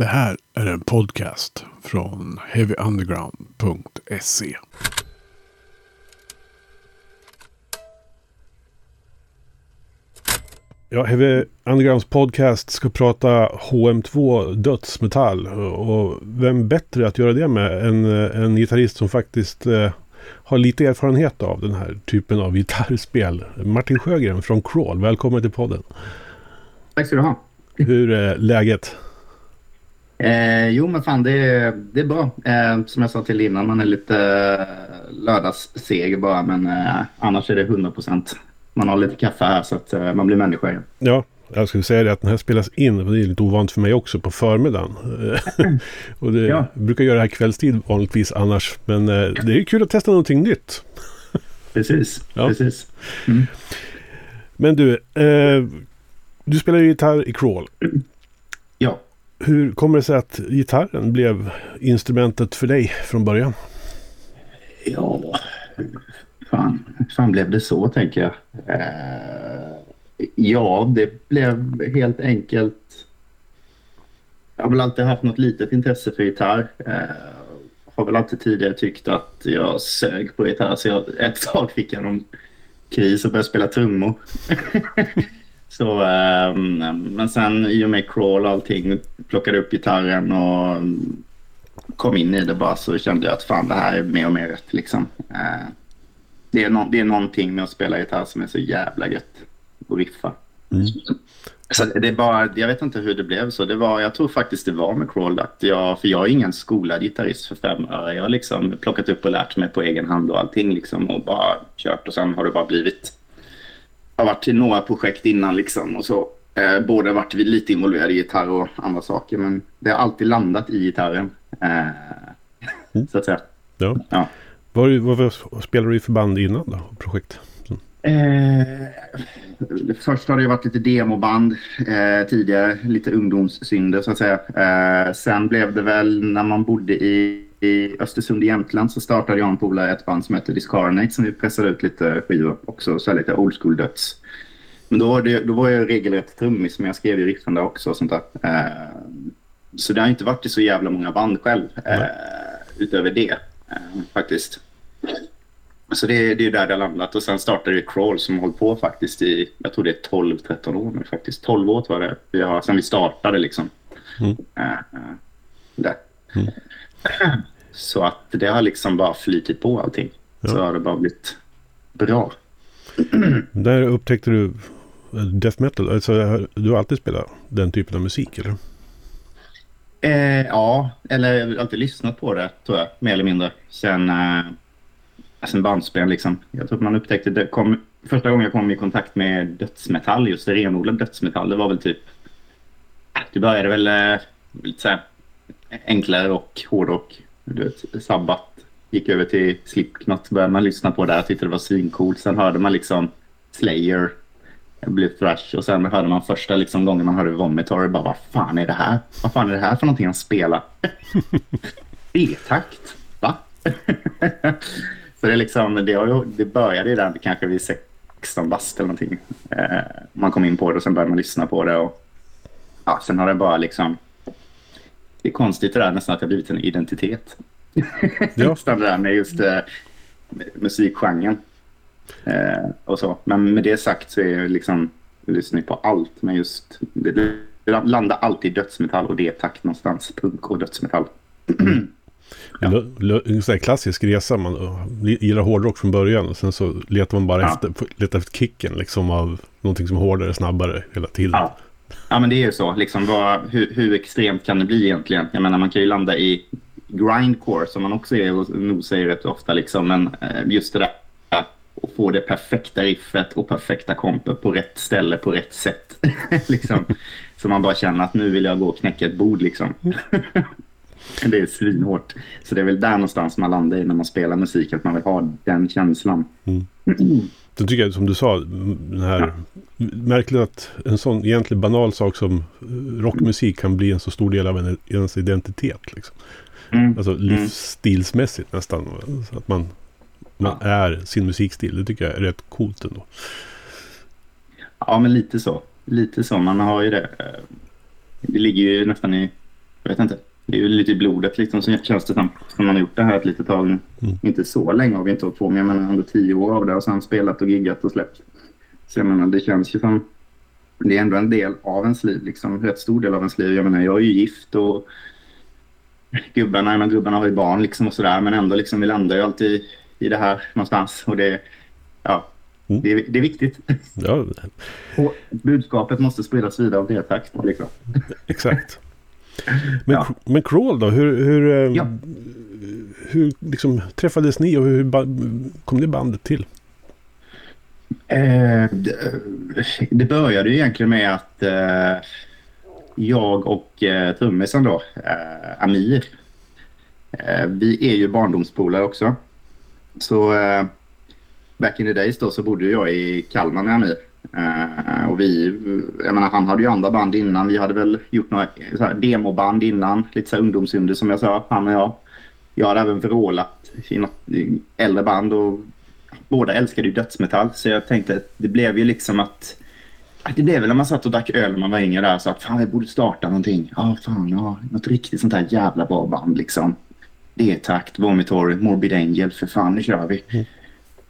Det här är en podcast från heavyunderground.se. Ja, Heavy Undergrounds podcast ska prata HM2 dödsmetall. Och vem bättre att göra det med än en gitarrist som faktiskt eh, har lite erfarenhet av den här typen av gitarrspel. Martin Sjögren från Crawl, välkommen till podden. Tack ska du ha. Hur är läget? Eh, jo, men fan det är, det är bra. Eh, som jag sa till innan, man är lite eh, lördagsseg bara, men eh, annars är det 100 procent. Man har lite kaffe här så att eh, man blir människa igen. Ja, jag skulle säga det att den här spelas in, och det är lite ovant för mig också, på förmiddagen. och det Ja. jag brukar göra det här kvällstid vanligtvis annars. Men eh, det är kul att testa någonting nytt. Precis, Ja. precis. Men du, du spelar ju gitarr i Crawl. Ja. Hur kommer det sig att gitarren blev instrumentet för dig från början? Ja, fan, fan blev det så tänker jag. Eh, ja, det blev helt enkelt. Jag har väl alltid haft något litet intresse för gitarr. Eh, har väl alltid tidigare tyckt att jag sög på gitarr så jag, ett tag fick jag någon kris och började spela trummor. så, eh, men sen i och med crawl och allting plockade upp gitarren och kom in i det bara så kände jag att fan det här är mer och mer rätt liksom. Eh, det, är no- det är någonting med att spela gitarr som är så jävla gött. Och riffa. Så det är bara, jag vet inte hur det blev så. Det var, jag tror faktiskt det var med crawl att jag, för jag är ingen skolad gitarrist för fem öre. Jag har liksom plockat upp och lärt mig på egen hand och allting liksom och bara kört och sen har det bara blivit. Har varit i några projekt innan liksom och så. Eh, både varit lite involverad i gitarr och andra saker men det har alltid landat i gitarren. Eh, Så att säga. Ja. Ja. Vad, vad, vad spelade du för band innan då? Projekt? Eh, först har det varit lite demoband eh, tidigare, lite ungdomssynder så att säga. Eh, sen blev det väl när man bodde i, i Östersund i Jämtland så startade jag en polare ett band som heter Discarnate som vi pressade ut lite skivor också, så lite old school döds. Men då var, det, då var jag regelrätt trummis, men jag skrev ju riffen där också och sånt där. Eh, så det har inte varit i så jävla många band själv eh, utöver det eh, faktiskt. Så det, det är där det har landat. Och sen startade vi Crawl som har hållit på faktiskt i, jag tror det är 12-13 år nu faktiskt. 12 år tror jag det. Vi har, sen vi startade liksom. Mm. Eh, där. Så att det har liksom bara flytit på allting. Så Ja. har det bara blivit bra. Där upptäckte du eh, death metal. Alltså, du har alltid spelat den typen av musik eller? Eh, ja, eller jag har alltid lyssnat på det tror jag, mer eller mindre. Sen, eh, sen bandspel liksom. Jag tror att man upptäckte det. Kom, första gången jag kom i kontakt med dödsmetall, just renodlad dödsmetall, det var väl typ... Det började väl eh, lite så här enklare och hårdrock. Du vet, Sabbat. Gick över till Slipknot, började man lyssna på där, tyckte det var svincoolt. Sen hörde man liksom Slayer, blev thrash och sen hörde man första liksom, gången man hörde Vomitor bara vad fan är det här? Vad fan är det här för någonting han spelar? B-takt? Va? Så det, är liksom, det, har ju, det började ju där kanske vid 16 bast eller någonting. Eh, man kom in på det och sen började man lyssna på det och ja, sen har det bara liksom det är konstigt det där nästan att det har blivit en identitet. Ja. det där med just eh, musikgenren. Eh, och så. Men med det sagt så är jag liksom, jag lyssnar på allt. Men just, det, det landar alltid i dödsmetall och det är takt någonstans. Punk och dödsmetall. Ja. En klassisk resa. Man uh, gillar hårdrock från början och sen så letar man bara Ja. efter, letar efter kicken liksom av någonting som är hårdare, snabbare hela tiden. Ja. Ja, men det är ju så. Liksom, vad, hur, hur extremt kan det bli egentligen? Jag menar, man kan ju landa i grindcore som man också är och nosar i rätt ofta. Liksom. Men eh, just det där att få det perfekta riffet och perfekta kompet på rätt ställe på rätt sätt. liksom. Så man bara känner att nu vill jag gå och knäcka ett bord. Liksom. det är svinhårt. Så det är väl där någonstans man landar i när man spelar musik. Att man vill ha den känslan. Sen tycker jag som du sa, den här, märkligt att en sån egentligen banal sak som eh, rockmusik kan bli en så stor del av en, ens identitet. Liksom. Mm. Alltså livsstilsmässigt nästan. Så att man, man är sin musikstil. Det tycker jag är rätt coolt ändå. Ja, men lite så. Lite så. Man har ju det. eh, Det ligger ju nästan i jag vet inte. Det är ju lite i blodet liksom, så känns det som. Som man har gjort det här ett litet tag nu. Mm. Inte så länge har vi inte hållit på med, men ändå tio år av det och sen spelat och giggat och släppt. Så jag menar, det känns ju som... Det är ändå en del av ens liv, liksom. Rätt stor del av ens liv. Jag menar, jag är ju gift och gubbarna, men gubbarna har ju barn liksom och sådär. Men ändå liksom, vi landar ju alltid i det här någonstans. Och det, ja, Mm. det, det är viktigt. Ja, Och budskapet måste spridas vidare av det är klart. exakt. Men, Ja. men Crawl då? Hur, hur, eh, Ja. hur liksom, träffades ni och hur kom det bandet till? Eh, det, det började ju egentligen med att eh, jag och eh, trummisen då, eh, Amir, eh, vi är ju barndomspolare också. Så eh, back in the days då så bodde jag i Kalmar med Amir. Eh, och vi, jag menar han hade ju andra band innan. Vi hade väl gjort några så här, demoband innan. Lite så här ungdomsunder som jag sa, han och jag. Jag hade även vrålat i något äldre band och båda älskade ju dödsmetall. Så jag tänkte att det blev ju liksom att... att Det blev väl när man satt och drack öl när man var yngre där. Så att fan, jag borde starta någonting. Ja, fan, ja. Något riktigt sånt här jävla bra band liksom. D-takt, Vomitory, Morbid Angel. För fan, nu kör vi. Mm.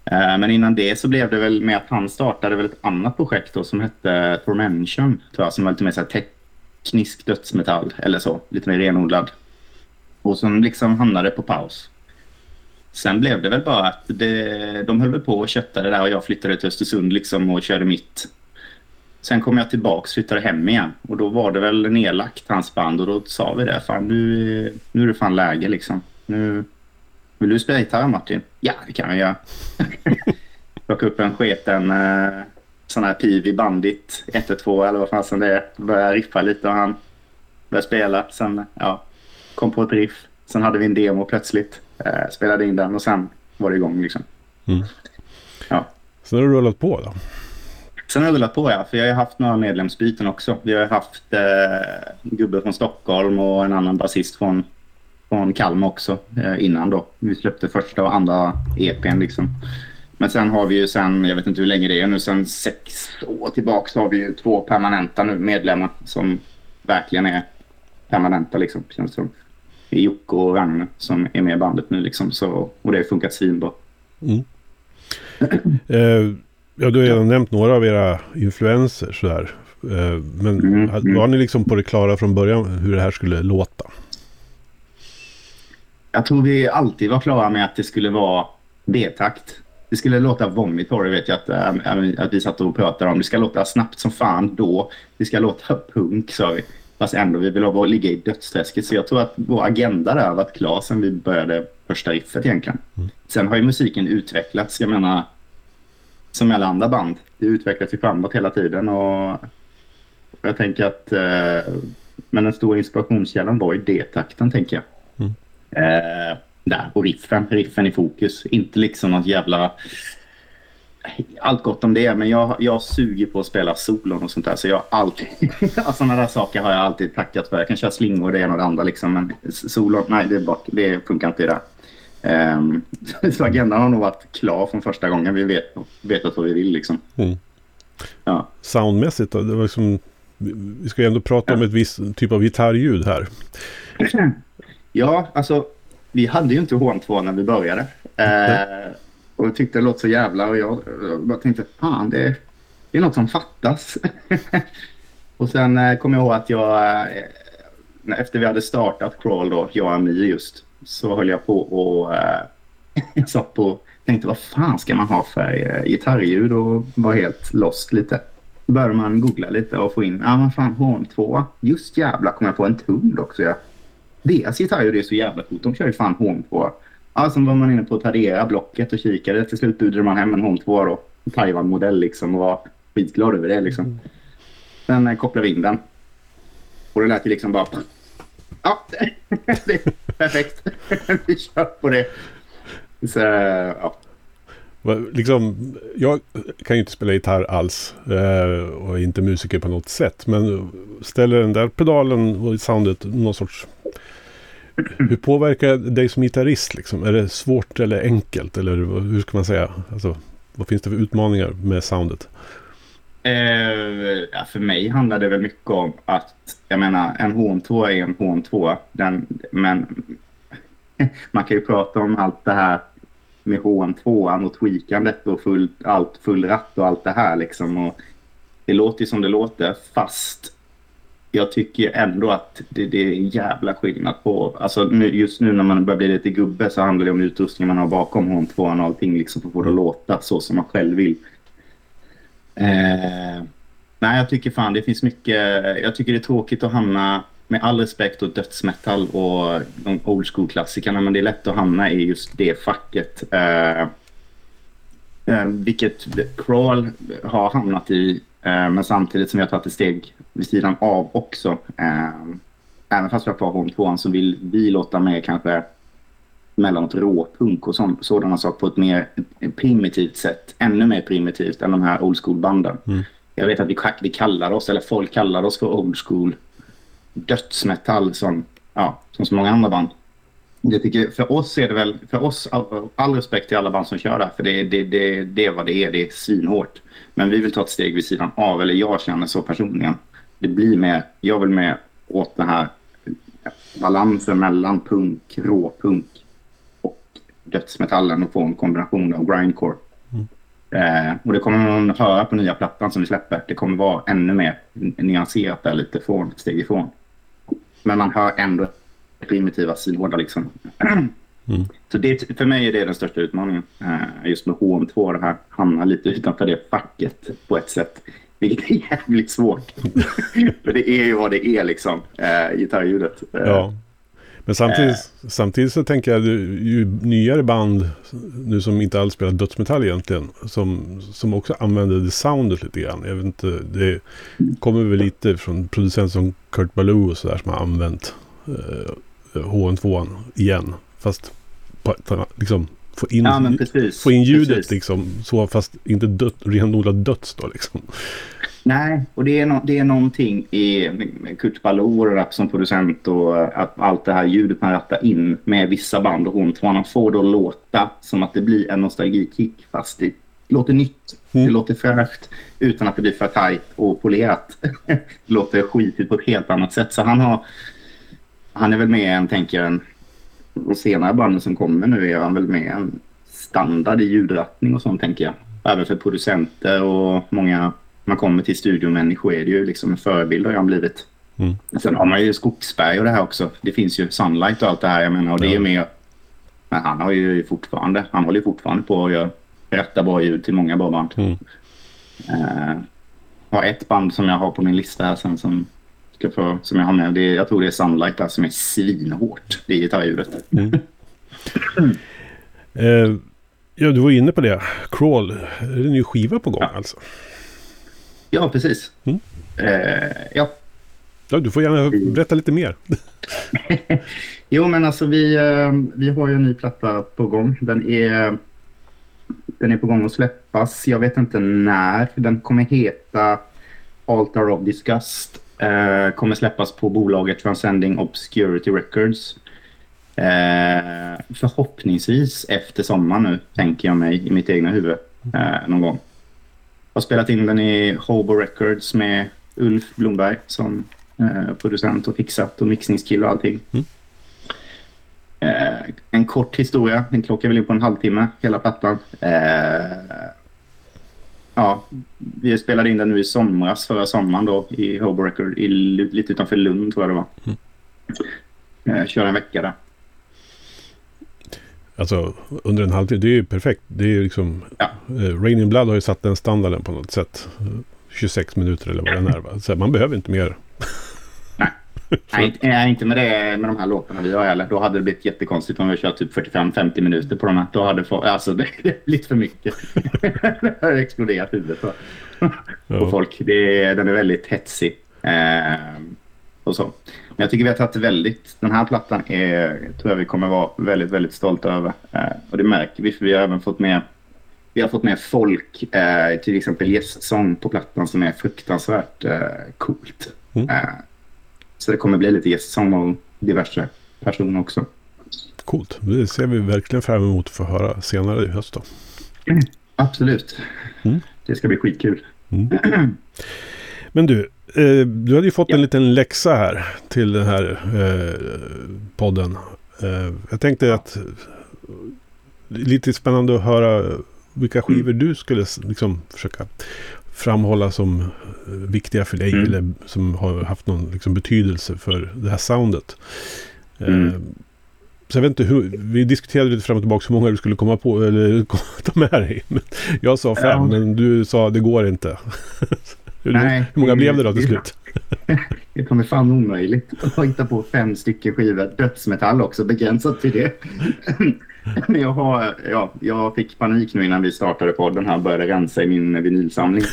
Eh, men innan det så blev det väl med att han startade väl ett annat projekt då som hette Tormention. Tror jag, som var lite mer så här teknisk dödsmetall eller så. Lite mer renodlad. Och som liksom hamnade på paus. Sen blev det väl bara att det, de höll väl på och köttade där och jag flyttade till Östersund liksom och körde mitt. Sen kom jag tillbaks, flyttade hem igen och då var det väl nedlagt hans band och då sa vi det. Fan nu, nu är det fan läge liksom. Nu, vill du spela gitarr Martin? Ja, det kan jag göra. Plocka upp en sketen eh, sån här Pivi Bandit 112 eller vad fasen det är. Började riffa lite och han började spela. Sen ja, kom på ett riff. Sen hade vi en demo plötsligt. Eh, spelade in den och sen var det igång liksom. Mm. Ja. Sen har du rullat på då? Sen har jag rullat på ja, för jag har haft några medlemsbyten också. Vi har haft eh, en gubbe från Stockholm och en annan basist från, från Kalmar också eh, innan då. Vi släppte första och andra EPn liksom. Men sen har vi ju sen, jag vet inte hur länge det är nu, sen sex år tillbaka så har vi ju två permanenta nu medlemmar som verkligen är permanenta liksom. Känns som. Det är Jocke och Ragne som är med i bandet nu liksom. Så, och det har funkat svinbra. Mm. Eh, ja, du har redan nämnt några av era influenser sådär. Eh, men Mm, mm. var ni liksom på det klara från början hur det här skulle låta? Jag tror vi alltid var klara med att det skulle vara B-takt. Det skulle låta vomitory vet jag att, äh, att vi satt och pratade om. Det ska låta snabbt som fan då. Det ska låta punk sa vi. Fast ändå vi vill ha- ligga i dödsträsket. Så jag tror att vår agenda där har varit klar sedan vi började första riffet egentligen. Sen har ju musiken utvecklats. Jag menar, som alla andra band. Det utvecklas ju framåt hela tiden. Och jag tänker att eh, men den stora inspirationskällan var ju D-takten tänker jag. Eh, där, och riffen, riffen i fokus. Inte liksom något jävla... Allt gott om det, men jag, jag suger på att spela solon och sånt där. Så jag alltid... Sådana där saker har jag alltid tackat för. Jag kan köra slingor det ena och det andra liksom. Men solon, nej det, är bort, det funkar inte i det. Um, så agendan har nog varit klar från första gången. Vi vet, vet vad vi vill liksom. Mm. Ja. Soundmässigt då? Det var liksom, vi ska ju ändå prata om ett visst typ av gitarrljud här. Ja, alltså vi hade ju inte HM2 när vi började. Eh, och jag tyckte det låt så jävla och jag, jag bara tänkte fan det, det är något som fattas. och sen eh, kom jag ihåg att jag eh, efter vi hade startat Crawl då, jag och Amir just, så höll jag på och eh, jag satt på tänkte vad fan ska man ha för eh, gitarrljud och var helt lost lite. Då började man googla lite och få in, ja men fan HM2, just jävla kom jag på en tund också ja. Deras gitarrljud är så jävla coolt. De kör ju fan HM2. Ja, sen var man inne på Tradera blocket och kikade. Till slut budade man hem en HM2 då. En Taiwan-modell liksom och var skitglad över det liksom. Sen eh, kopplade vi in den. Och det lät ju liksom bara... Ja, det är perfekt. vi kör på det. Så, ja. Liksom, jag kan ju inte spela gitarr alls eh, och är inte musiker på något sätt. Men ställer den där pedalen och soundet någon sorts... Hur påverkar det dig som gitarrist? Liksom? Är det svårt eller enkelt? Eller hur ska man säga? Alltså, vad finns det för utmaningar med soundet? Eh, för mig handlar det väl mycket om att, jag menar, en HM2 är en HM2. Den, men man kan ju prata om allt det här med HM2 och tweakandet och full, allt, full ratt och allt det här liksom. Och det låter ju som det låter, fast jag tycker ändå att det, det är en jävla skillnad på... Alltså nu, just nu när man börjar bli lite gubbe så handlar det om utrustningen man har bakom HM2 och allting liksom för att få det att låta så som man själv vill. Eh, nej, jag tycker fan det finns mycket... Jag tycker det är tråkigt att hamna, med all respekt åt dödsmetall och de old school-klassikerna, men det är lätt att hamna i just det facket. Eh, eh, vilket Crawl har hamnat i, eh, men samtidigt som vi har tagit ett steg vid sidan av också. Eh, även fast vi har kvar HM2 så vill vi låta mer kanske mellanåt råpunk och sånt, sådana saker på ett mer primitivt sätt. Ännu mer primitivt än de här old school-banden. Mm. Jag vet att vi, vi kallar oss, eller folk kallar oss för old school dödsmetall som, ja, som så många andra band. Jag tycker, för oss är det väl, för oss, all, all respekt till alla band som kör där, för det, det, det, det är vad det är, det är svinhårt. Men vi vill ta ett steg vid sidan av, eller jag känner så personligen. Det blir mer, jag vill med åt den här balansen mellan punk, råpunk dödsmetallen och få en kombination av grindcore. Mm. Eh, och det kommer man höra på nya plattan som vi släpper. Det kommer vara ännu mer nyanserat där lite från, steg ifrån. Men man hör ändå primitiva synhårda liksom. Mm. Så det, för mig är det den största utmaningen. Eh, just med HM2, det här hamnar lite utanför det facket på ett sätt. Vilket är jävligt svårt. för det är ju vad det är liksom, eh, gitarrljudet. Ja. Men samtidigt, äh. samtidigt så tänker jag ju nyare band nu som inte alls spelar dödsmetall egentligen. Som, som också använder det soundet lite grann. Jag vet inte, det kommer väl lite från producenter som Kurt Ballou och sådär som har använt eh, HN2 igen. Fast på, liksom få in, ja, få in ljudet precis. liksom. Så fast inte dött, renodlat döds då liksom. Nej, och det är, no det är någonting i Kurt Balor som producent och att allt det här ljudet man rattar in med vissa band och hon man får då låta som att det blir en nostalgikick fast det låter nytt. Mm. Det låter fräscht utan att det blir för tajt och polerat. det låter skitigt på ett helt annat sätt. Så han har han är väl med en, tänker en, de senare banden som kommer nu är han väl med en standard i ljudrattning och sånt tänker jag. Även för producenter och många man kommer till studiomänniskor är det ju liksom en förebild har jag blivit. Mm. Sen har man ju Skogsberg och det här också. Det finns ju Sunlight och allt det här. Jag menar, och det är ju mer... Men han har ju fortfarande, han håller ju fortfarande på att göra rätta bra ljud till många bra band. Mm. Uh, har ett band som jag har på min lista här sen som, ska få, som jag har med. Det, jag tror det är Sunlight där som är svinhårt. Det är gitarrljudet. Mm. uh, ja, du var inne på det. Crawl, är det en ny skiva på gång ja. alltså? Ja, precis. Mm. Eh, ja. ja. Du får gärna berätta lite mer. jo, men alltså vi, eh, vi har ju en ny platta på gång. Den är, den är på gång att släppas. Jag vet inte när. Den kommer heta Altar of Disgust. Eh, kommer släppas på bolaget Transcending Obscurity Records. Eh, förhoppningsvis efter sommaren nu, tänker jag mig i mitt egna huvud. Eh, någon gång har spelat in den i Hobo Records med Ulf Blomberg som eh, producent och fixat och mixningskille och allting. Mm. Eh, en kort historia. Den klockar väl in på en halvtimme, hela plattan. Eh, ja, vi spelade in den nu i somras, förra sommaren då, i Hobo Record, i, lite utanför Lund tror jag det var. Mm. Eh, kör en vecka där. Alltså under en halvtimme, det är ju perfekt. Det är ju liksom... Ja. Eh, Rain in Blood har ju satt den standarden på något sätt. 26 minuter eller vad den är. Va? Så man behöver inte mer. Nej. Nej, inte med, det, med de här låtarna vi har heller. Då hade det blivit jättekonstigt om vi kört typ 45-50 minuter på de här. Då hade få, alltså, det, det blivit för mycket. det har exploderat huvudet på, på folk. Det, den är väldigt hetsig. Eh, och så. Men jag tycker vi har tagit väldigt... Den här plattan är, tror jag vi kommer vara väldigt, väldigt stolta över. Eh, och det märker vi för vi har även fått med vi har fått med folk, eh, till exempel gästsång på plattan som är fruktansvärt eh, coolt. Mm. Eh, så det kommer bli lite gästsång av diverse personer också. Coolt. Det ser vi verkligen fram emot att få höra senare i höst då. Mm, absolut. Mm. Det ska bli skitkul. Mm. Men du, eh, du hade ju fått Ja. en liten läxa här till den här eh, podden. Eh, jag tänkte att lite spännande att höra vilka skivor du skulle liksom försöka framhålla som eh, viktiga för dig Mm. eller som har haft någon liksom, betydelse för det här soundet. Eh, Mm. Så jag vet inte hur, vi diskuterade lite fram och tillbaka hur många du skulle komma på eller ta med dig. Jag sa fem, Ja. men du sa det går inte. Nej. hur många blev det då till slut? Det kommer fan omöjligt att hitta på fem stycken skivor dödsmetall också, begränsat till det. Men jag, har, ja, jag fick panik nu innan vi startade podden här och började rensa i min vinylsamling.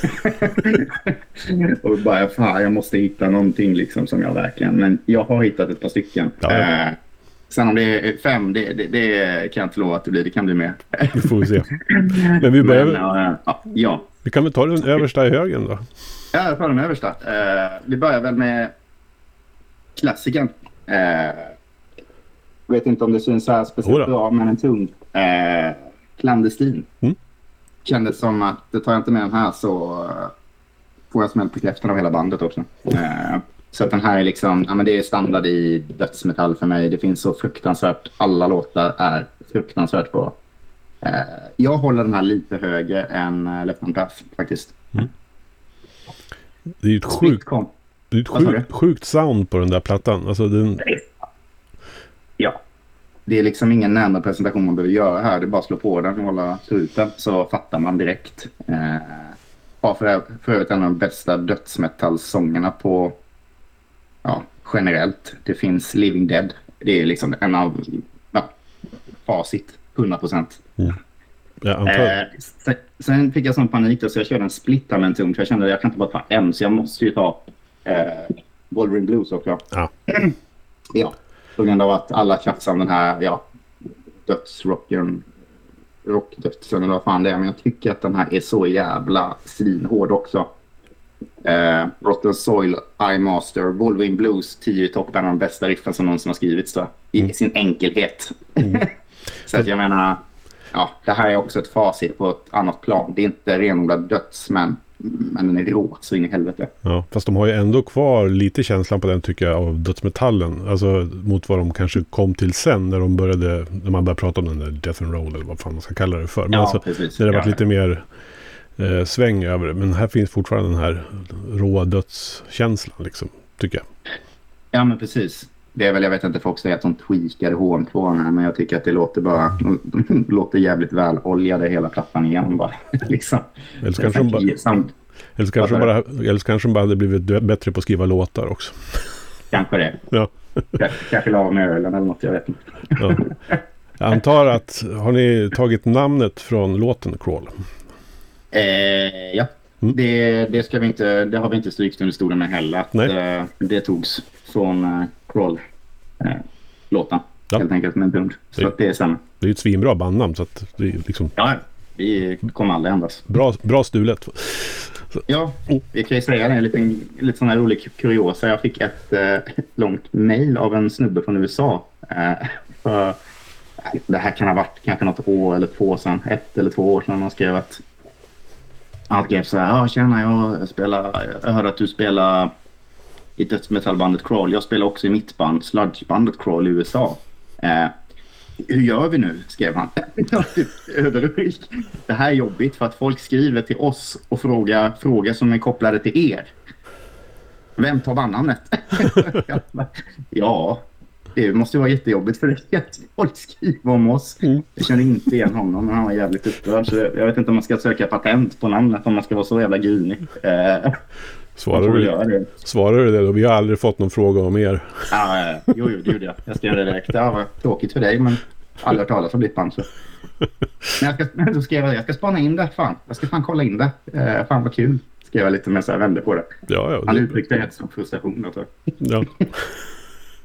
och bara, fan jag måste hitta någonting liksom som jag verkligen... Men jag har hittat ett par stycken. Ja, ja. Eh, sen om det är fem, det, det, det kan jag inte lova att det blir. Det kan bli mer. Det får vi se. Men vi, börjar, Men, eh, ja, ja. vi kan väl ta den översta i högen då? Jag tar den översta. Eh, vi börjar väl med klassikern. Uh, vet inte om det syns här speciellt bra, men en tung. Uh, klandestin. Mm. Kändes som att det tar jag inte med den här så eh, får jag smäll på käften av hela bandet också. Eh, så att den här är liksom, ja men det är standard i dödsmetall för mig. Det finns så fruktansvärt, alla låtar är fruktansvärt bra. Eh, jag håller den här lite högre än Left on Path faktiskt. Det är ju ett sjukt, det är ett sjukt, sjukt sound på den där plattan. Alltså den, Ja. Det är liksom ingen närmare presentation man behöver göra här. Det är bara att slå på den och hålla truten så fattar man direkt. Eh, har för, för övrigt en av de bästa dödsmetallsångerna på ja, generellt. Det finns Living Dead. Det är liksom en av ja, facit. 100 procent. jag Eh, sen, sen fick jag sån panik då, så jag körde en splitta med en tung. För jag kände att jag kan inte bara ta en så jag måste ju ta eh, Wolverine Blues också. Ja. ja. På grund av att alla tjafsar om den här ja, dödsrocken. Rockdödsen eller vad fan det är. Men jag tycker att den här är så jävla svinhård också. Eh, Rotten Soil, I Master, Wolverine Blues, 10 i topp. En av de bästa riffen som någonsin har skrivits. Då, I sin enkelhet. så att jag menar, ja, det här är också ett facit på ett annat plan. Det är inte renodlad döds, men, men den är rå så in i helvete. ja, fast de har ju ändå kvar lite känslan på den tycker jag av dödsmetallen. Alltså mot vad de kanske kom till sen när de började, när man började prata om den där Death and Roll eller vad fan man ska kalla det för. Men alltså, precis. när det har ja, varit lite mer eh, sväng över det. Men här finns fortfarande den här råa dödskänslan liksom, tycker jag. ja, men precis. Det är väl, jag vet inte, folk säger att de tweakade HM2, men jag tycker att det låter bara, de låter jävligt väl oljade hela plattan igen bara. liksom. Eller så kanske bara, eller kanske bara, eller kanske de bara hade blivit bättre på att skriva låtar också. kanske det. Ja. Kanske la av med ölen eller något, jag vet inte. Ja. Jag antar att, har ni tagit namnet från låten Crawl? Eh, ja, Mm. det, det, ska vi inte, det har vi inte strykt under stolen med heller. Att, eh, det togs från eh, Crawl-låten. Ja. Helt enkelt med en pund. Så Det- att det stämmer. Det är ju ett svinbra bandnamn så att det är liksom Ja, vi kommer aldrig ändras. bra, bra stulet. Ja, vi kan ju säga det. En liten, lite sån här rolig kuriosa. Jag fick ett eh, långt mejl av en snubbe från USA. Eh, för, det här kan ha varit kanske något år eller två sedan. Ett eller två år sedan han skrev att han skrev så här. Ja, tjena, jag, spelar, jag hörde att du spelar i dödsmetallbandet Crawl. Jag spelar också i mitt band, sludgebandet Crawl i USA. Eh, hur gör vi nu? skrev han. Överrubrik. Det här är jobbigt för att folk skriver till oss och frågar frågor som är kopplade till er. Vem tar bandnamnet? Ja, det måste vara jättejobbigt för dig att folk skriver om oss. Mm. Jag känner inte igen honom, men han var jävligt upprörd. Så jag vet inte om man ska söka patent på namnet om man ska vara så jävla grinig. Eh, jag Svarar du, det. svarar du det då? Vi har aldrig fått någon fråga om er. Ja, eh, jo, jo, det gjorde jag. Jag skrev det direkt. Ja, vad tråkigt för dig, men aldrig hört talas om band. Så. Men jag ska, då skrev jag jag ska spana in det. Fan, jag ska fan kolla in det. Eh, fan vad kul. Skrev jag lite med så här, vände på det. Ja, ja. Han Det, uttryckte rätt stor frustration. då, tror jag. ja.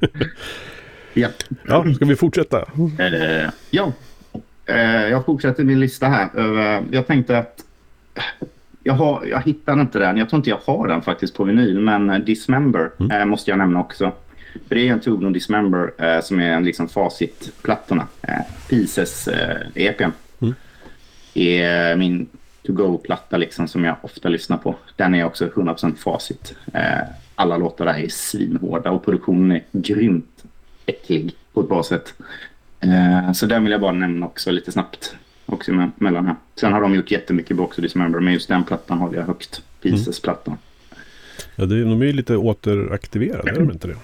Ja. ja, ska vi fortsätta? Eh, ja. Eh, jag fortsätter min lista här. över- jag tänkte att jag, har, jag hittade inte den. Jag tror inte jag har den faktiskt på vinyl. Men eh, Dismember eh, måste jag nämna också. För det är en Tubno Dismember eh, som är en liksom facitplattorna. Eh, Pieces eh, EPn. Mm. är min to go-platta liksom som jag ofta lyssnar på. Den är också 100% facit. Eh, alla låtar där är svinhårda och produktionen är grymt äcklig på ett bra sätt. Eh, så den vill jag bara nämna också lite snabbt. Också med, mellan här. Sen har de gjort jättemycket på också Dismember men just den plattan håller jag högt. Pieces-plattan. Ja, det, de är ju lite återaktiverade, är de inte det?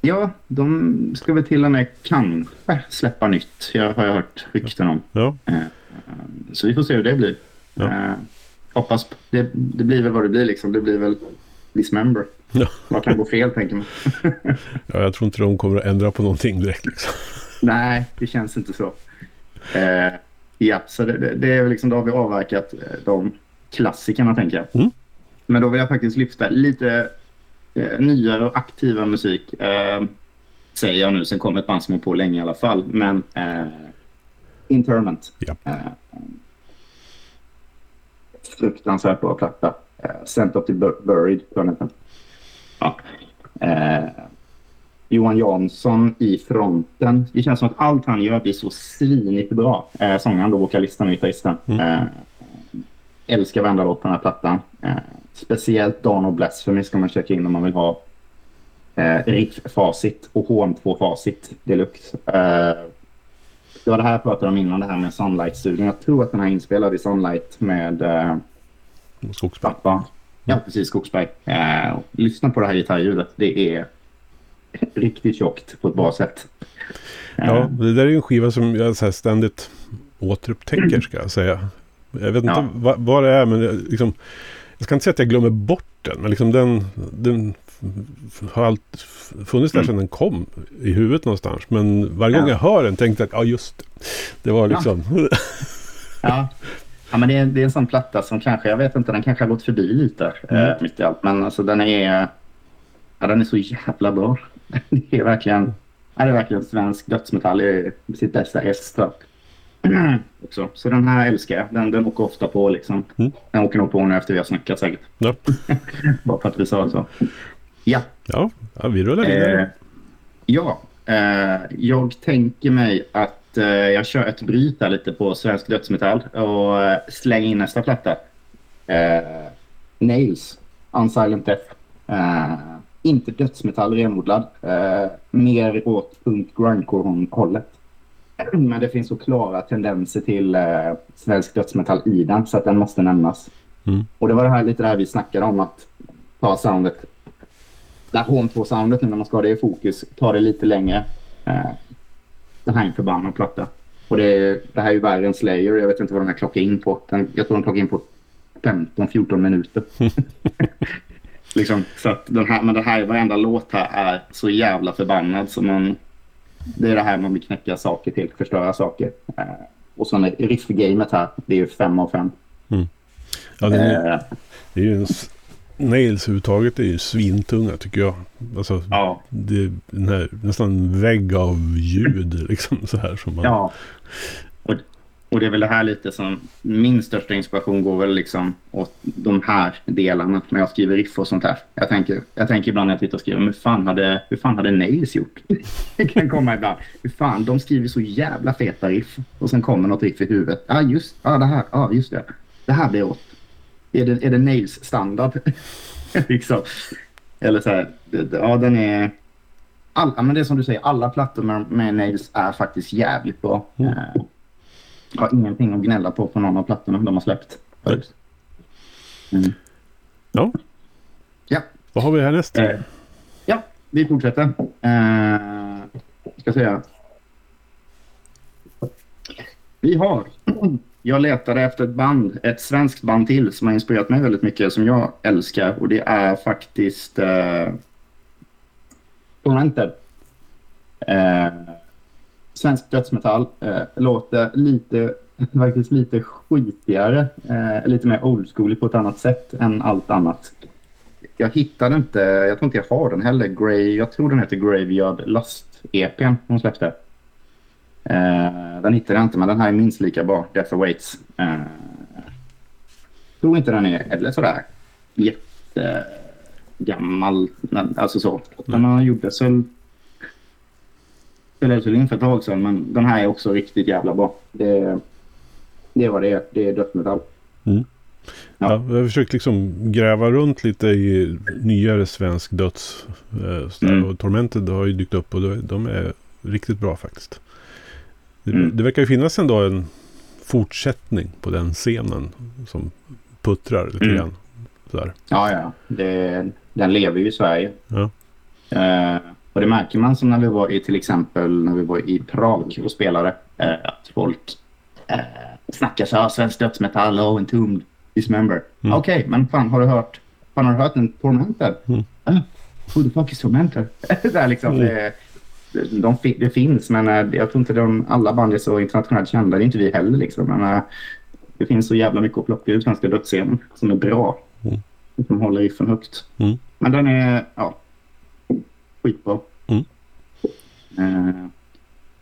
Ja, de ska väl till och med kanske släppa nytt. Jag har jag hört rykten om. Ja. Eh, så vi får se hur det blir. Ja. Eh, hoppas det, det blir väl vad det blir liksom. Det blir väl Dismember. Ja. Vad kan gå fel tänker man. ja, jag tror inte de kommer att ändra på någonting direkt. Liksom. Nej, det känns inte så. Eh, ja, så det, det, är liksom, då har vi avverkat eh, de klassikerna tänker jag. Mm. Men då vill jag faktiskt lyfta lite eh, nyare och aktiva musik. Eh, säger jag nu, sen kommer ett band som har på länge i alla fall. Men eh, Interment. Ja. Eh, fruktansvärt bra platta. Eh, Sent of the Bur- Buried, tror jag. Ja. Eh, Johan Jansson i fronten. Det känns som att allt han gör blir så svinigt bra. Eh, sångaren då, vokalisten och gitarristen. Eh, älskar varenda låt på den här plattan. Eh, speciellt Dawn of Blasphemy ska man checka in om man vill ha eh, riff-facit och HM2-facit deluxe. Eh, det var det här jag pratade om innan, det här med Sunlight-studion. Jag tror att den här är inspelad i Sunlight med eh, pappa. Ja, precis. Skogsberg. Eh, lyssna på det här gitarrljudet. Det är riktigt tjockt på ett bra sätt. Eh, Ja, det där är ju en skiva som jag så ständigt återupptäcker ska jag säga. Jag vet inte Ja. vad, vad det är men jag, liksom, jag ska inte säga att jag glömmer bort den. Men liksom den, den har alltid funnits där sedan den kom i huvudet någonstans. Men varje gång Ja. jag hör den tänkte jag att ja just det. Det var liksom... Ja. ja, men det är, det är en sån platta som kanske, jag vet inte, den kanske har gått förbi lite Mm. eh, mitt i allt. Men alltså den är, ja, den är så jävla bra. Det är verkligen, ja, det är verkligen svensk dödsmetall i sitt bästa jag. Också. Så den här älskar jag. Den, den åker ofta på liksom. Mm. Den åker nog på nu efter vi har snackat säkert. ja. Bara för att vi sa så. Ja. Ja, ja, vi rullar vidare. Eh, ja, eh, jag tänker mig att eh, jag kör ett bryt här lite på svensk dödsmetall och eh, slänger in nästa platta. Eh, Nails, Unsilent Death. Inte dödsmetall renodlad, mer åt punk grindcore-hållet. Men det finns så klara tendenser till eh, svensk dödsmetall i den så att den måste nämnas. Mm. Och det var det här, lite det här vi snackade om att ta soundet det här HM2-soundet nu när man ska ha det i fokus tar det lite längre. Eh, det här är en förbannad platta. Och det, det här är ju värre än Slayer. Jag vet inte vad de här klockar in på. Den, jag tror de klockar in på 15-14 minuter. liksom, så att den här, men det här, varenda låt här är så jävla förbannad. Så man, det är det här man vill knäcka saker till, förstöra saker. Eh, och sen riff-gamet här, det är ju fem av fem. Ja, det, är, Eh, det är ju en, Nails överhuvudtaget är ju svintunga tycker jag. Alltså, ja, det är här, nästan en vägg av ljud liksom så här som man... Ja. Och, och det är väl det här lite som min största inspiration går väl liksom åt de här delarna när jag skriver riff och sånt här. Jag tänker, jag tänker ibland när jag tittar och skriver, hur fan hade, hur fan hade Nails gjort? det kan komma ibland. Hur fan, de skriver så jävla feta riff och sen kommer något riff i huvudet. Ja, ah, just ah, det här. Ja, ah, just det. Det här blir åt. Är det, är det Nails standard? liksom. Eller så här, ja den är... All, men det är som du säger, alla plattor med, med Nails är faktiskt jävligt bra. Mm. Eh, jag har ingenting att gnälla på på någon av plattorna de har släppt. Mm. Ja. Ja. Vad har vi härnäst? Eh, ja, vi fortsätter. Eh, ska säga. Vi har. Jag letade efter ett band, ett svenskt band till som har inspirerat mig väldigt mycket, som jag älskar. Och det är faktiskt eh, Tormented. Eh, svensk dödsmetall. Eh, låter lite, faktiskt lite skitigare. Eh, lite mer old school på ett annat sätt än allt annat. Jag hittade inte, jag tror inte jag har den heller. Grey, jag tror den heter Graveyard Lust-EPn hon släppte. Eh, den hittade jag inte, men den här är minst lika bra. Death Awaits. Eh, tror inte den är eller sådär jättegammal. Alltså så. Den har gjordes väl spelades väl in för ett tag sedan, men den här är också riktigt jävla bra. Det, det är vad det är. Det är dödsmetall. Mm. Ja. ja. jag har försökt liksom gräva runt lite i nyare svensk döds. Eh, mm. Och Tormented har ju dykt upp och de är riktigt bra faktiskt. Det, mm. det verkar ju finnas ändå en fortsättning på den scenen som puttrar lite mm. grann. Sådär. Ja, ja. Det, den lever ju i Sverige. Ja. Eh, och det märker man som när vi var i till exempel när vi var i Prag och spelade. Eh, att folk eh, snackar så här, svensk dödsmetall och Entombed, Dismember. Mm. Okej, okay, men fan har du hört, fan har du hört en Tormented? Mm. Uh, who the fuck is är liksom, mm. det, de, det finns, men eh, jag tror inte de, alla band är så internationellt kända. Det är inte vi heller. Liksom. Men, eh, det finns så jävla mycket att plocka ur svenska dödsscenen som är bra. Mm. Som håller riffen högt. Mm. Men den är ja, skitbra. Mm. Uh,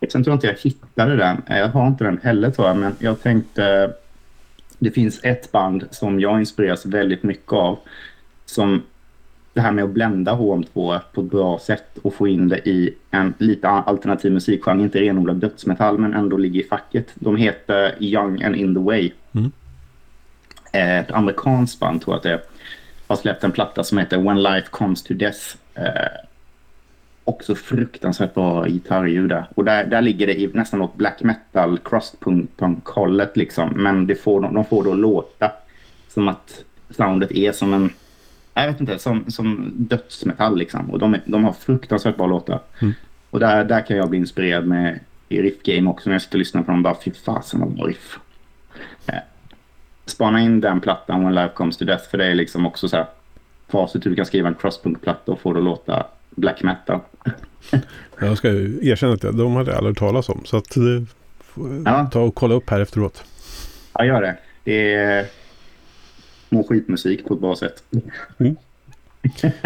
sen tror jag inte jag hittade den. Jag har inte den heller tror jag. Men jag tänkte... Det finns ett band som jag inspireras väldigt mycket av. Som det här med att blända HM2 på ett bra sätt och få in det i en lite alternativ musikgenre, inte renodlad dödsmetall men ändå ligger i facket. De heter Young and in the way. Mm. Ett amerikanskt band tror jag att det är. Har släppt en platta som heter When Life Comes to Death. Eh, också fruktansvärt bra gitarrljud där. Och där, där ligger det i nästan något black metal, crosspunk-hållet liksom. Men det får, de får då låta som att soundet är som en jag vet inte, som, som dödsmetall liksom. Och de, de har fruktansvärt bra låtar. Mm. Och där, där kan jag bli inspirerad med i riffgame också när jag sitter och lyssnar på dem. Bara fy fasen vad bra riff. Eh, spana in den plattan When Life Comes to Death för det är liksom också så här facit hur du kan skriva en crosspunk-platta och få det att låta black metal. jag ska erkänna att de hade jag aldrig talas om. Så att, eh, ja. ta och kolla upp här efteråt. Ja, gör det. Det är små skitmusik på ett bra sätt. Mm.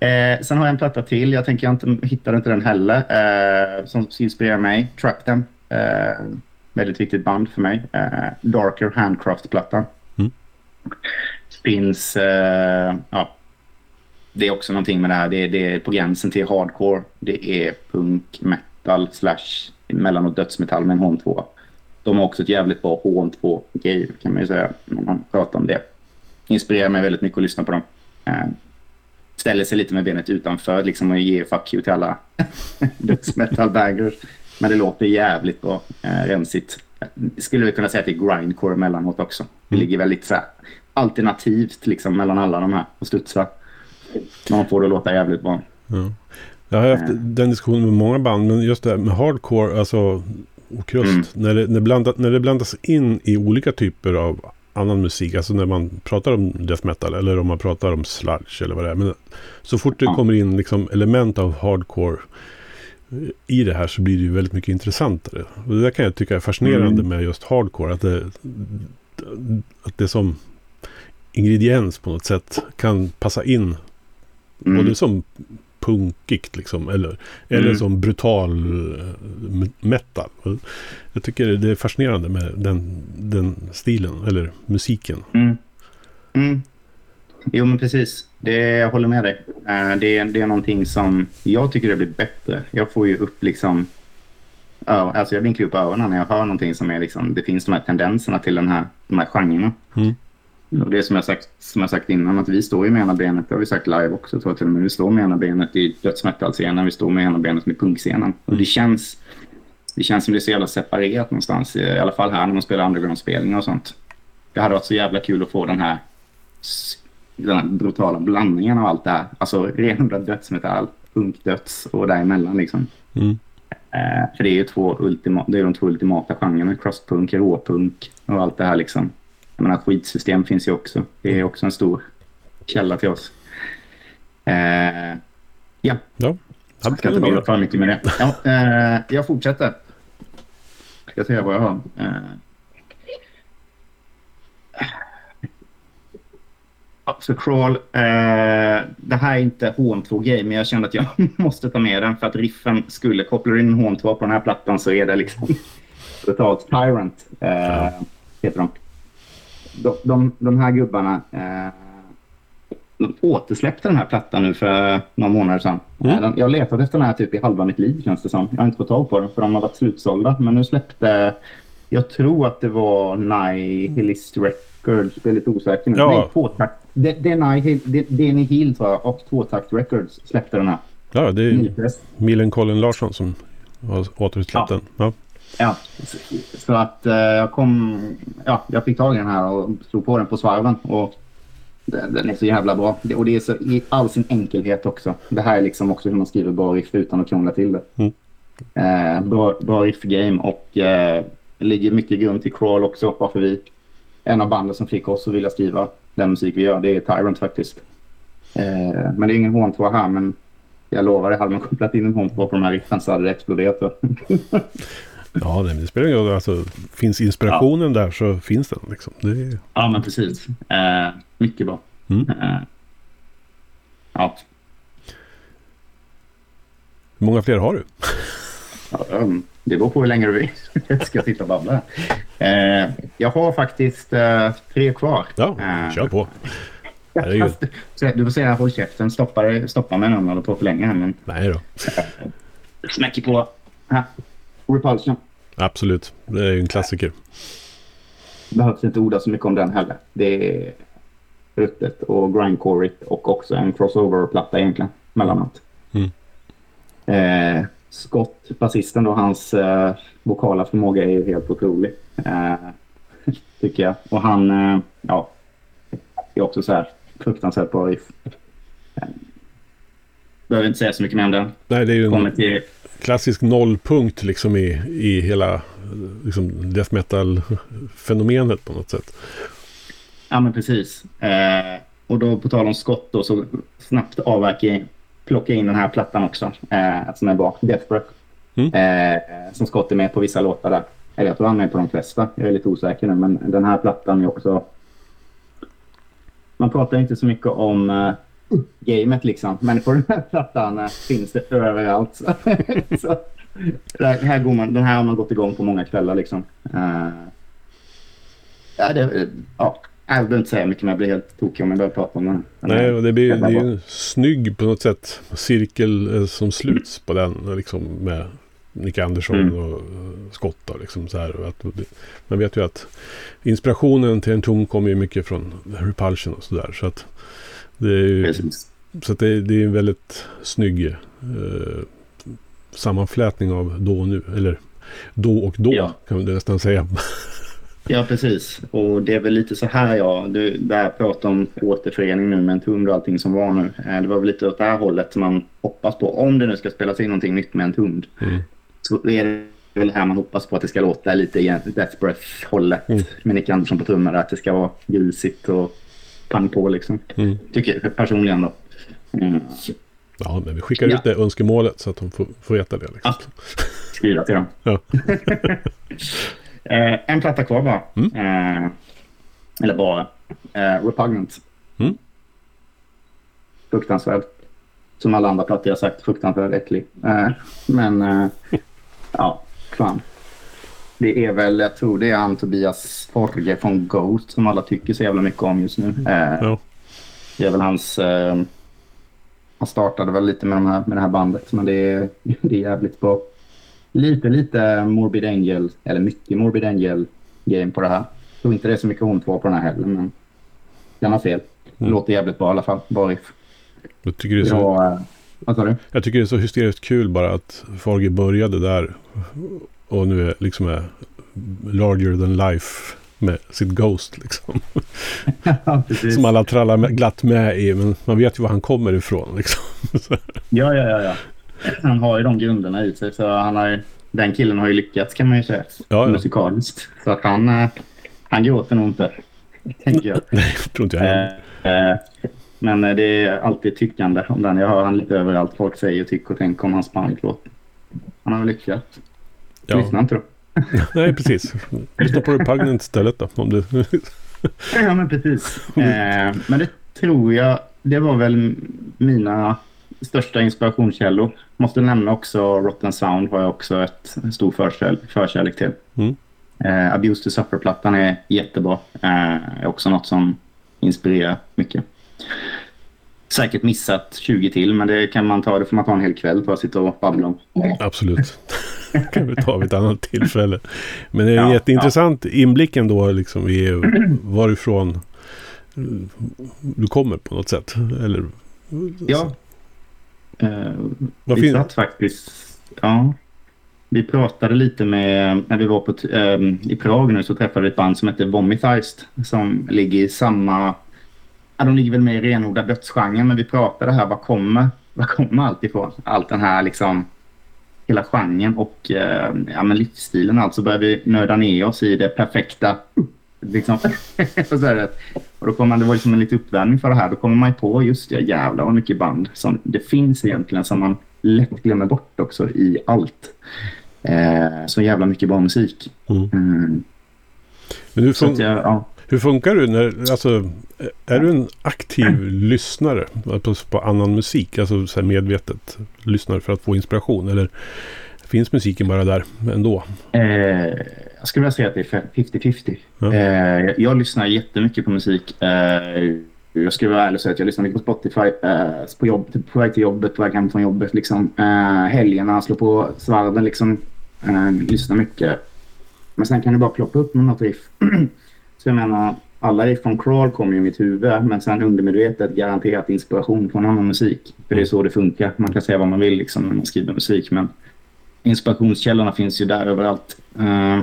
eh, sen har jag en platta till. Jag tänker jag inte, hittade inte den heller. Eh, som inspirerar mig. Track Them. Eh, väldigt viktigt band för mig. Eh, Darker Handcraft-plattan. Mm. Finns... Eh, ja, det är också någonting med det här. Det är, det är på gränsen till hardcore. Det är punk, metal, slash emellanåt dödsmetall med en HM2. De har också ett jävligt bra HM2-grej kan man ju säga när man pratar om det inspirerar mig väldigt mycket att lyssna på dem. Eh, ställer sig lite med benet utanför liksom, och ger fuck you till alla dödsmetalbaggers. Men det låter jävligt bra, eh, rensigt. Skulle vi kunna säga att det är grindcore emellanåt också. Det ligger väldigt så här, alternativt liksom, mellan alla de här och studsar. Man får det att låta jävligt bra. Ja. Jag har haft den diskussionen med många band, men just det här med hardcore, alltså och krust. Mm. När, det, när, blandat, när det blandas in i olika typer av annan musik. Alltså när man pratar om death metal eller om man pratar om sludge eller vad det är. Men så fort det kommer in liksom element av hardcore i det här så blir det ju väldigt mycket intressantare. Och det där kan jag tycka är fascinerande mm. med just hardcore. Att det, att det som ingrediens på något sätt kan passa in. Mm. Både som punkigt liksom. Eller, mm. eller som brutal eh, metal. Jag tycker det är fascinerande med den, den stilen. Eller musiken. Mm. Mm. Jo men precis. Det, jag håller med dig. Uh, det, det är någonting som jag tycker det blir bättre. Jag får ju upp liksom alltså jag vinklar upp ögonen när jag hör någonting som är liksom, det finns de här tendenserna till den här, de här genrerna. Mm. Och det är som jag sagt, som jag sagt innan, att vi står ju med ena benet, det har vi sagt live också, tror jag till och med. Vi står med ena benet i dödsmetallscenen, vi står med ena benet i punkscenen. Och det känns, det känns som det är så jävla separerat någonstans, i alla fall här när man spelar underground-spelningar och sånt. Det hade varit så jävla kul att få den här, den här brutala blandningen av allt det här. Alltså renodlad dödsmetall, punkdöds och däremellan liksom. Mm. Eh, för det är ju två ultima, det är de två ultimata genrerna, crosspunk, råpunk och allt det här liksom. Jag menar, skitsystem finns ju också. Det är också en stor källa till oss. Eh, ja. ja. Jag ska inte hålla för mycket med det. Ja, eh, jag fortsätter. Jag ska se vad jag har. Eh. Så Crawl, eh, det här är inte HM2-grej, men jag kände att jag måste ta med den för att riffen skulle, koppla in en HM2 på den här plattan så är det liksom totalt Tyrant, eh, heter de de, de, de här gubbarna eh, de återsläppte den här plattan nu för några månader sedan. Mm. Eh, jag letat efter den här typ i halva mitt liv känns det som. Jag har inte fått tag på den för de har varit slutsålda. Men nu släppte, jag tror att det var Nihilist Records. Jag är lite osäker nu. Ja. Nej, tvåtakt. De- Denny Hill, De- Denny Hill tror jag, och Tvåtakt Records släppte den här. Ja, det är. Milen Colin Larsson som har återutsläppt Ja. den. Ja. Ja, så att eh, jag kom... Ja, jag fick tag i den här och slog på den på svarven. Och den, den är så jävla bra. Och det är så i all sin enkelhet också. Det här är liksom också hur man skriver bra riff utan att krångla till det. Mm. Eh, bra, bra riff-game och eh, ligger mycket grund till crawl också. Varför vi... En av banden som fick oss att vilja skriva den musik vi gör, det är Tyrant faktiskt. Eh, men det är ingen håntvå här, men jag lovar, hade man kopplat in en håntvå på de här riffen så hade det exploderat. Ja, nej, men det spelar ingen roll. Alltså, finns inspirationen där så finns den. Liksom. Är, Ja, men precis. Eh, mycket bra. Mm. Eh, ja. hur många fler har du? ja, um, det beror på hur länge du vill. Jag ska sitta och babbla. Eh, jag har faktiskt eh, tre kvar. Ja, Eh, kör på. Herregud. Du får säga håll käften. Stoppa, stoppa mig om jag håller på för länge. Men Nej då. smäcker på. Repulsion. Absolut. Det är ju en klassiker. Behövs inte orda så mycket om den heller. Det är ruttet och grindcoreigt och också en crossover-platta egentligen. Mellanåt. Mm. Eh, Scott, basisten då, hans eh, vokala förmåga är ju helt otrolig. Eh, tycker jag. Och han, eh, ja, är också så här fruktansvärt bra riff. Eh, behöver inte säga så mycket mer om den. Nej, det är ju Kommer till, klassisk nollpunkt liksom i, i hela liksom, death metal-fenomenet på något sätt. ja men precis. Eh, och då på tal om Scott då så snabbt avverka, plocka in den här plattan också. Eh, som är bra. Death Breath. Mm. Eh, som Scott är med på vissa låtar där. Eller jag tror han är med på de flesta. Jag är lite osäker nu. Men den här plattan är också... Man pratar inte så mycket om eh, gamet liksom. Men på den här plattan eh, finns det överallt. så, här, går man, den här har man gått igång på många kvällar liksom. Eh, ja, det, ja, jag behöver inte säga mycket men jag blir helt tokig om jag börjar prata om den. Den Nej, och det blir det är ju snygg på något sätt cirkel eh, som sluts på den. Liksom med Nick Andersson Mm. och Scott. Då, liksom så här. Och Att, man vet ju att inspirationen till en ton kommer ju mycket från Repulsion och sådär. Så att ju Precis. Så det, det är en väldigt snygg eh, sammanflätning av då och nu. Eller då och då Ja. kan man nästan säga. Ja, precis. Och det är väl lite så här, ja. Du, där jag pratar om återförening nu med en tund och allting som var nu. Eh, Det var väl lite åt det här hållet som man hoppas på. Om det nu ska spelas in någonting nytt med en tund. Mm. Så är det väl här man hoppas på att det ska låta lite i Death Breath-hållet. Mm. Med Nick Andersson på trummor. Att det ska vara grisigt och pang på liksom. Mm. Tycker jag personligen då. Mm. Ja, men vi skickar Ja. ut det önskemålet så att de får, får veta det. Liksom. Ja. Skriva till dem. Ja. Eh, en platta kvar bara. Mm. Eh, eller bara. Eh, Repugnant. Mm. Fruktansvärd. Som alla andra plattor jag sagt, fruktansvärt äcklig. Eh, men ja, fan. Det är väl, jag tror det är han Tobias Forge från Ghost som alla tycker så jävla mycket om just nu. Eh, Ja. Det är väl hans... Eh, han startade väl lite med, de här, med det här bandet, men det är, det är jävligt bra. Lite, lite Morbid Angel, eller mycket Morbid Angel-game på det här. Jag tror inte det är så mycket hon två på den här heller, men den har fel. Det Mm. låter jävligt bra i alla fall. Bra riff. Jag, tycker det är så, Bra, eh, vad sa du? jag tycker det är så hysteriskt kul bara att Forge började där och nu är liksom är larger than life med sitt Ghost liksom. ja. Som alla trallar med, glatt med i, men man vet ju var han kommer ifrån liksom. Ja, ja, ja, ja. Han har ju de grunderna i sig, så han har ju, den killen har ju lyckats kan man ju säga. Ja, ja. Musikaliskt. Så att han, eh, han gråter nog inte, tänker jag. Nej, jag tror inte jag heller. Eh, eh, Men det är alltid tyckande om den. Jag hör han lite överallt. Folk säger tyck och tänk om hans paniklåt. Han har lyckats. Ja. Lyssna inte då. Nej, precis. Lyssna på Repugnant istället då. Om du... Ja, men precis. Eh, men det tror jag, det var väl mina största inspirationskällor. Måste nämna också Rotten Sound har jag också ett stor förkärlek, förkärlek till. Mm. Eh, Abuse to Suffer-plattan är jättebra. Eh, är också något som inspirerar mycket. Säkert missat 20 till, men det kan man ta, det får man ta en hel kväll för att sitta och babbla om. Absolut. kan vi ta vid ett annat tillfälle. Men det är en Ja, jätteintressant inblick ändå liksom i varifrån du kommer på något sätt. Eller, Ja. Eh, Vad vi fin- satt faktiskt... Ja. Vi lite med... När vi var på, ehm, i Prag nu så träffade vi ett band som heter Vomitizeed. Som ligger i samma... Ja, de ligger väl med i renodlad dödsgenren. Men vi pratade här, var kommer, var kommer allt ifrån? Allt den här liksom... Hela genren och eh, ja, men livsstilen. Alltså började vi nörda ner oss i det perfekta. Liksom. Och då kommer man, det var liksom en liten uppvärmning för det här. Då kommer man ju på, just det, jävlar vad mycket band som det finns egentligen som man lätt glömmer bort också i allt. Eh, så jävla mycket bra musik. Mm. Mm. Men Så fun- jag, ja. Hur funkar du när, alltså, är du en aktiv lyssnare på, på annan musik? Alltså så medvetet lyssnar för att få inspiration? Eller finns musiken bara där ändå? Eh, jag skulle vilja säga att det är 50-50. Ja. Eh, jag, jag lyssnar jättemycket på musik. Eh, jag ska vara ärlig och säga att jag lyssnar mycket på Spotify. Eh, på, jobb, på väg till jobbet, på väg hem från jobbet. Liksom. Eh, helgerna, slår på svarven. Liksom. Eh, lyssnar mycket. Men sen kan det bara ploppa upp med något riff. Så jag menar, alla riff från Crawl kommer ju i mitt huvud. Men sen undermedvetet garanterat inspiration från annan musik. För det är så det funkar. Man kan säga vad man vill liksom, när man skriver musik. Men inspirationskällorna finns ju där överallt. Eh,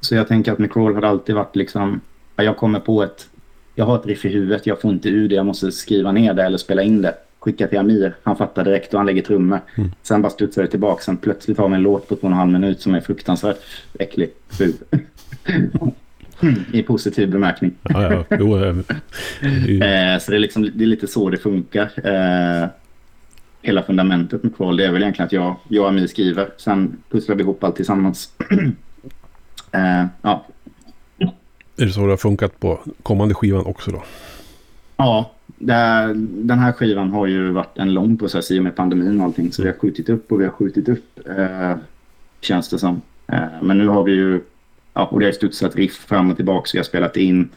så jag tänker att med Crawl har det alltid varit liksom, ja, jag kommer på ett, jag har ett riff i huvudet, jag får inte ur det, jag måste skriva ner det eller spela in det. Skicka till Amir, han fattar direkt och han lägger trummor. Mm. Sen bara studsar det tillbaka, sen plötsligt har vi en låt på två och en halv minut som är fruktansvärt äcklig. I positiv bemärkning. Ja, ja, jo, ju- Eh, så det är, liksom, det är lite så det funkar. Eh, hela fundamentet med Crawl det är väl egentligen att jag, jag och Amir skriver. Sen pusslar vi ihop allt tillsammans. eh, ja. är det så det har funkat på kommande skivan också då? ja, här, den här skivan har ju varit en lång process i och med pandemin och allting. Så vi har skjutit upp och vi har skjutit upp. Eh, känns det som. Eh, men nu har vi ju, ja, och det har studsat riff fram och tillbaka. Så jag har spelat in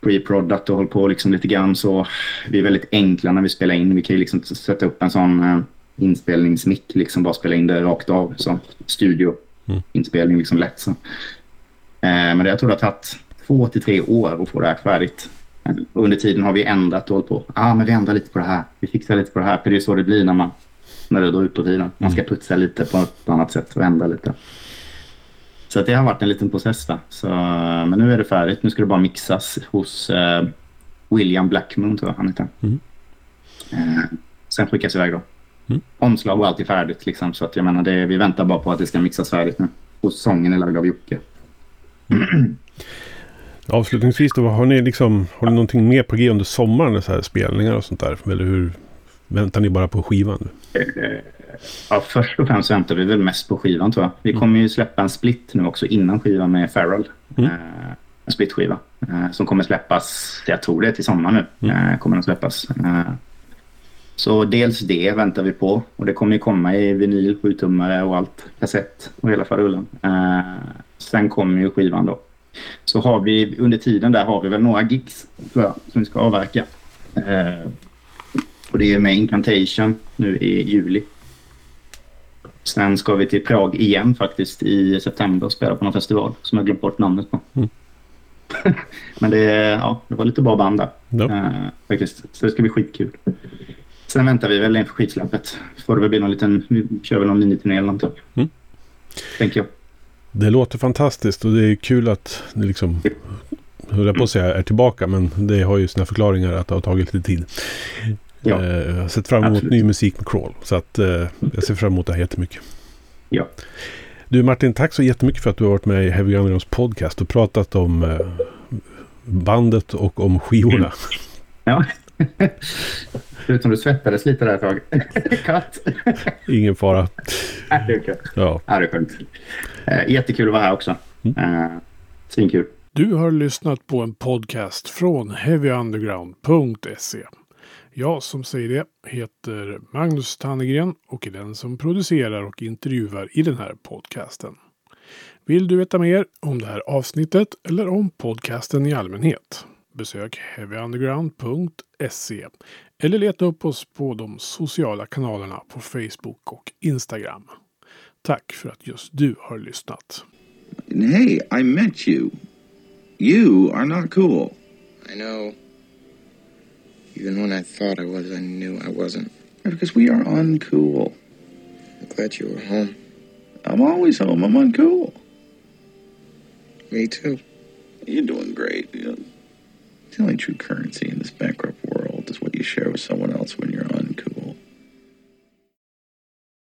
pre-product och hållit på liksom lite grann så. Vi är väldigt enkla när vi spelar in. Vi kan ju liksom sätta upp en sån eh, inspelningsmick, liksom bara spela in det rakt av. Så studioinspelning liksom lätt så. Eh, men det, jag tror det har tagit två till tre år att få det här färdigt. Under tiden har vi ändrat och hållit på. Ah, men vi ändrar lite på det här. Vi fixar lite på det här. För det är så det blir när man när det drar ut på tiden. Man ska putsa lite på ett annat sätt och ändra lite. Så att det har varit en liten process där. Så, men nu är det färdigt. Nu ska det bara mixas hos eh, William Blackmoon tror jag han heter. Mm. Eh, sen skickas iväg då. Mm. Omslag och allt är färdigt liksom. Så att jag menar det, vi väntar bara på att det ska mixas färdigt nu. Och sången är lagd av Jocke. Avslutningsvis då, har ni liksom, har ni någonting mer på G under sommaren? Så här spelningar och sånt där? Eller hur väntar ni bara på skivan? nu? Ja, först och främst väntar vi väl mest på skivan tror jag. Vi kommer ju släppa en split nu också innan skivan med Farrell. Mm. Eh, en splitskiva eh, som kommer släppas, jag tror det är till sommar nu, Mm. eh, kommer den släppas. Så dels det väntar vi på och det kommer ju komma i vinyl, 7-tummare och allt, kassett och hela farullen. Sen kommer ju skivan då. Så har vi, under tiden där har vi väl några gigs jag, som vi ska avverka. Och det är med Incantation nu i juli. Sen ska vi till Prag igen faktiskt i september och spela på någon festival som jag glömt bort namnet på. Mm. Men det, ja, det var lite bra band där eh, faktiskt. Så det ska bli skitkul. Sen väntar vi väl inför skivsläppet. Får det väl bli någon liten, vi kör väl någon miniturné eller någonting. Mm. Tänker jag. Det låter fantastiskt och det är kul att ni liksom, höll jag på att säga, är tillbaka. Men det har ju sina förklaringar att det har tagit lite tid. Ja. Eh, Jag har sett fram emot Absolut. ny musik med Crawl. Så att eh, jag ser fram emot det här jättemycket. Ja. Du Martin, tack så jättemycket för att du har varit med i Heavy Undergrounds podcast och pratat om eh, bandet och om skivorna. ja. Ser ut som du svettades lite där ett tag. Katt. Ingen fara. Nej, det är okej. Ja. Ja, det är skönt. Jättekul att vara här också. Eh, Svinkul. Du har lyssnat på en podcast från heavyunderground.se. Jag som säger det heter Magnus Tannegren och är den som producerar och intervjuar i den här podcasten. Vill du veta mer om det här avsnittet eller om podcasten i allmänhet? Besök heavyunderground.se eller leta upp oss på de sociala kanalerna på Facebook och Instagram. Tack för att just du har lyssnat. Hey, I met you. You are not cool. I know. Even when I thought I was, I knew I wasn't. Because we are uncool. I'm glad you were home. I'm always home. I'm uncool. Me too. You're doing great. You know, the only true currency in this bankrupt world is what you share with someone